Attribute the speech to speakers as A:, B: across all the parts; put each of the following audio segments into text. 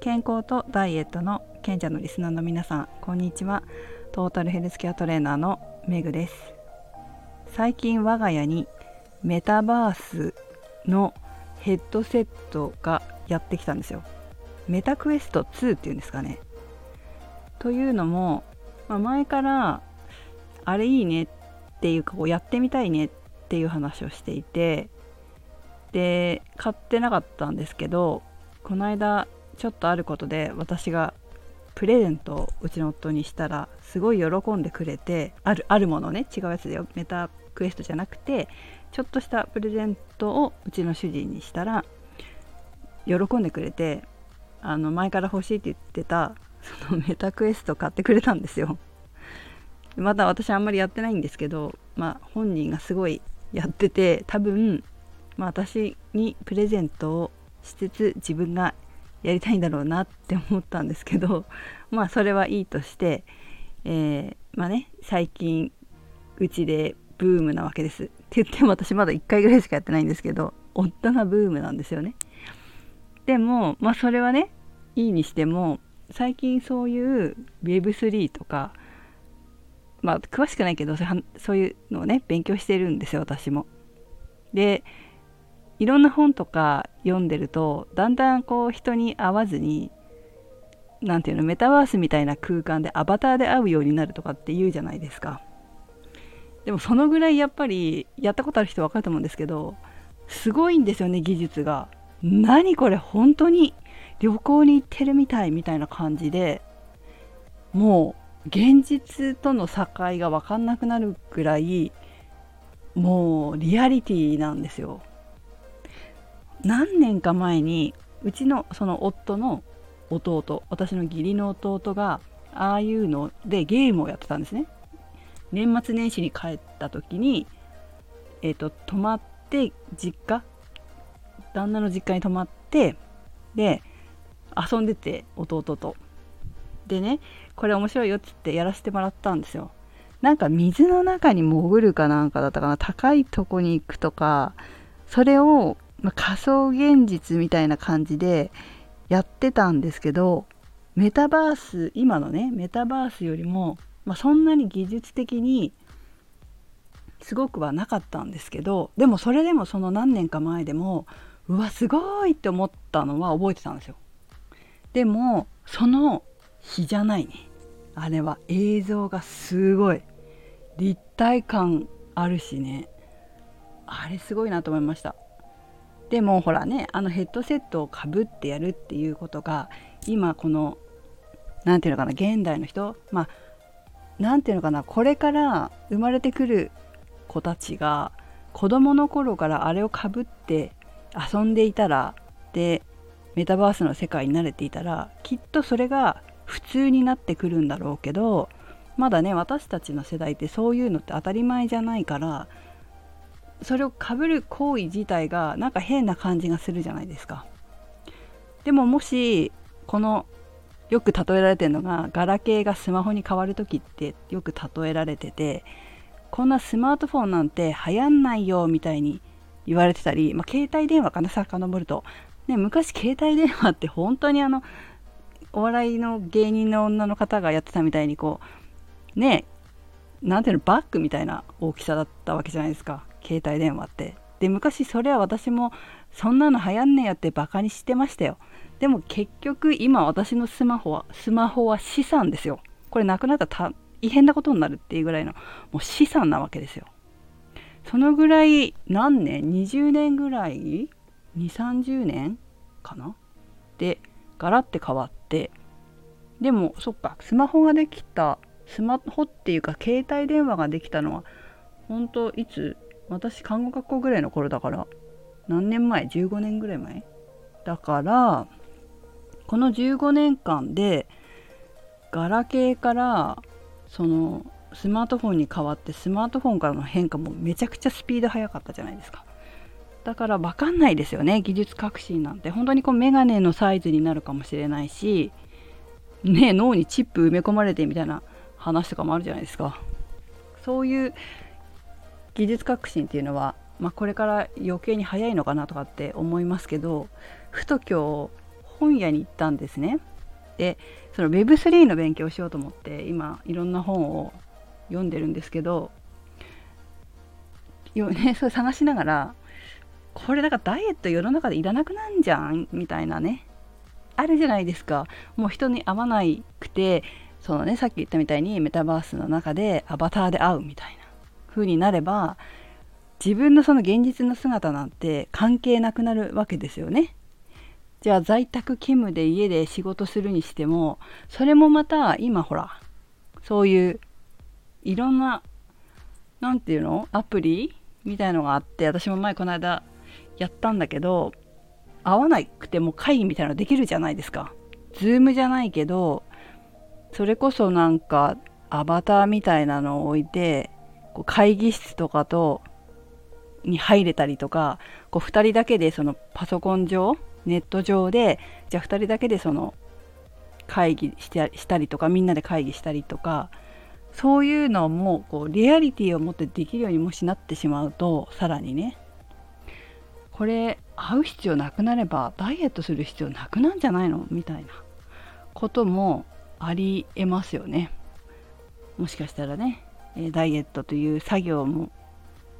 A: 健康とダイエットの賢者のリスナーの皆さんこんにちは。トータルヘルスケアトレーナーのメグです。最近我が家にメタバースのヘッドセットがやってきたんですよ。メタクエスト2っていうんですかね。というのも、まあ、前からあれいいねっていうかこうやってみたいねっていう話をしていてで買ってなかったんですけどこの間ちょっとあることで私がプレゼントをうちの夫にしたらすごい喜んでくれてあるあるものね違うやつでよ。メタクエストじゃなくてちょっとしたプレゼントをうちの主人にしたら喜んでくれてあの前から欲しいって言ってたそのメタクエスト買ってくれたんですよ。まだ私あんまりやってないんですけどまあ本人がすごいやってて多分まあ、私にプレゼントをしつつ自分がやりたいんだろうなって思ったんですけど まあそれはいいとして、えー、まあね最近うちでブームなわけです。って言っても私まだ1回ぐらいしかやってないんですけど夫がブームなんですよね。でもまあそれはねいいにしても最近そういう Web3 とかまあ詳しくないけどそういうのをね勉強してるんですよ私も。でいろんな本とか読んでるとだんだんこう人に会わずに何ていうのメタバースみたいな空間でアバターで会うようになるとかって言うじゃないですか。でもそのぐらいやっぱりやったことある人分かると思うんですけどすごいんですよね技術が。何これ本当に旅行に行ってるみたいみたいな感じでもう現実との境が分かんなくなるぐらいもうリアリティなんですよ。何年か前にうちのその夫の弟私の義理の弟がああいうのでゲームをやってたんですね。年末年始に帰った時にえっ、ー、と泊まって実家旦那の実家に泊まってで遊んでて弟と。でねこれ面白いよっつってやらせてもらったんですよ。なんか水の中に潜るかなんかだったかな。高いとこに行くとかそれをまあ、仮想現実みたいな感じでやってたんですけどメタバース今のねメタバースよりも、まあ、そんなに技術的にすごくはなかったんですけどでもそれでもその何年か前でもうわすごいって思ったのは覚えてたんですよ。でもその日じゃないね。あれは映像がすごい。立体感あるしね。あれすごいなと思いました。でもほらねあのヘッドセットをかぶってやるっていうことが今この何て言うのかな現代の人まあ何て言うのかなこれから生まれてくる子たちが子供の頃からあれをかぶって遊んでいたらでメタバースの世界に慣れていたらきっとそれが普通になってくるんだろうけどまだね私たちの世代ってそういうのって当たり前じゃないからそれをかぶる行為自体がなんか変な感じがするじゃないですか。でももしこのよく例えられてるのがガラケーがスマホに変わる時ってよく例えられててこんなスマートフォンなんて流行んないよみたいに言われてたり、まあ、携帯電話かな遡ると、ね、昔携帯電話って本当にあのお笑いの芸人の女の方がやってたみたいにこうねなんていうのバッグみたいな大きさだったわけじゃないですか携帯電話って。で昔それは私もそんなの流行んねえよってバカにしてましたよ。でも結局今私のスマホはスマホは資産ですよ。これなくなったら大変なことになるっていうぐらいのもう資産なわけですよ。そのぐらい何年？20年ぐらい？2 3 0年？かな？でガラって変わって。でもそっかスマホができたスマホっていうか携帯電話ができたのは本当いつ？私看護学校ぐらいの頃だから何年前？15年ぐらい前？だからこの15年間でガラケーからそのスマートフォンに変わってスマートフォンからの変化もめちゃくちゃスピード速かったじゃないですか。だから分かんないですよね技術革新なんて。本当にこうメガネのサイズになるかもしれないしね脳にチップ埋め込まれてみたいな話とかもあるじゃないですか。そういう技術革新っていうのは、まあ、これから余計に早いのかなとかって思いますけどふと今日本屋に行ったんですね。でその Web3 の勉強をしようと思って今いろんな本を読んでるんですけどよ、ね、それ探しながらこれだからダイエット世の中でいらなくなんじゃんみたいなねあるじゃないですかもう人に会わなくてそのねさっき言ったみたいにメタバースの中でアバターで会うみたいな風になれば自分のその現実の姿なんて関係なくなるわけですよね。じゃあ在宅勤務で家で仕事するにしてもそれもまた今ほらそういういろんな何て言うのアプリみたいのがあって私も前この間やったんだけど会わなくても会議みたいなのできるじゃないですか。ズームじゃないけどそれこそなんかアバターみたいなのを置いてこう会議室とかとに入れたりとかこう2人だけでそのパソコン上ネット上でじゃあ2人だけでその会議してしたりとかみんなで会議したりとかそういうのもこうリアリティを持ってできるようにもしなってしまうとさらにねこれ会う必要なくなればダイエットする必要なくなんじゃないの？みたいなこともありえますよね。もしかしたらね。えダイエットという作業も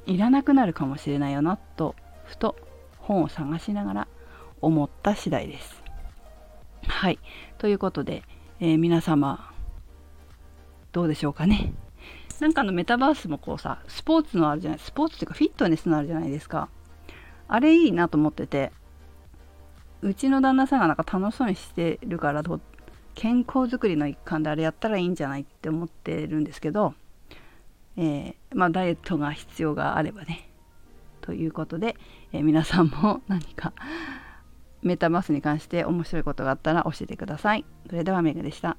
A: いらなくなるかもしれないよなとふと本を探しながら思った次第です。はいということで、えー、皆様どうでしょうかね。なんかのメタバースもこうさスポーツのあるじゃないスポーツっていうかフィットネスのあるじゃないですか。あれいいなと思っててうちの旦那さんがなんか楽しそうにしてるから健康づくりの一環であれやったらいいんじゃないって思ってるんですけどえー、まあ、ダイエットが必要があればね。ということで、えー、皆さんも 何かメタバースに関して面白いことがあったら教えてください。それではメグでした。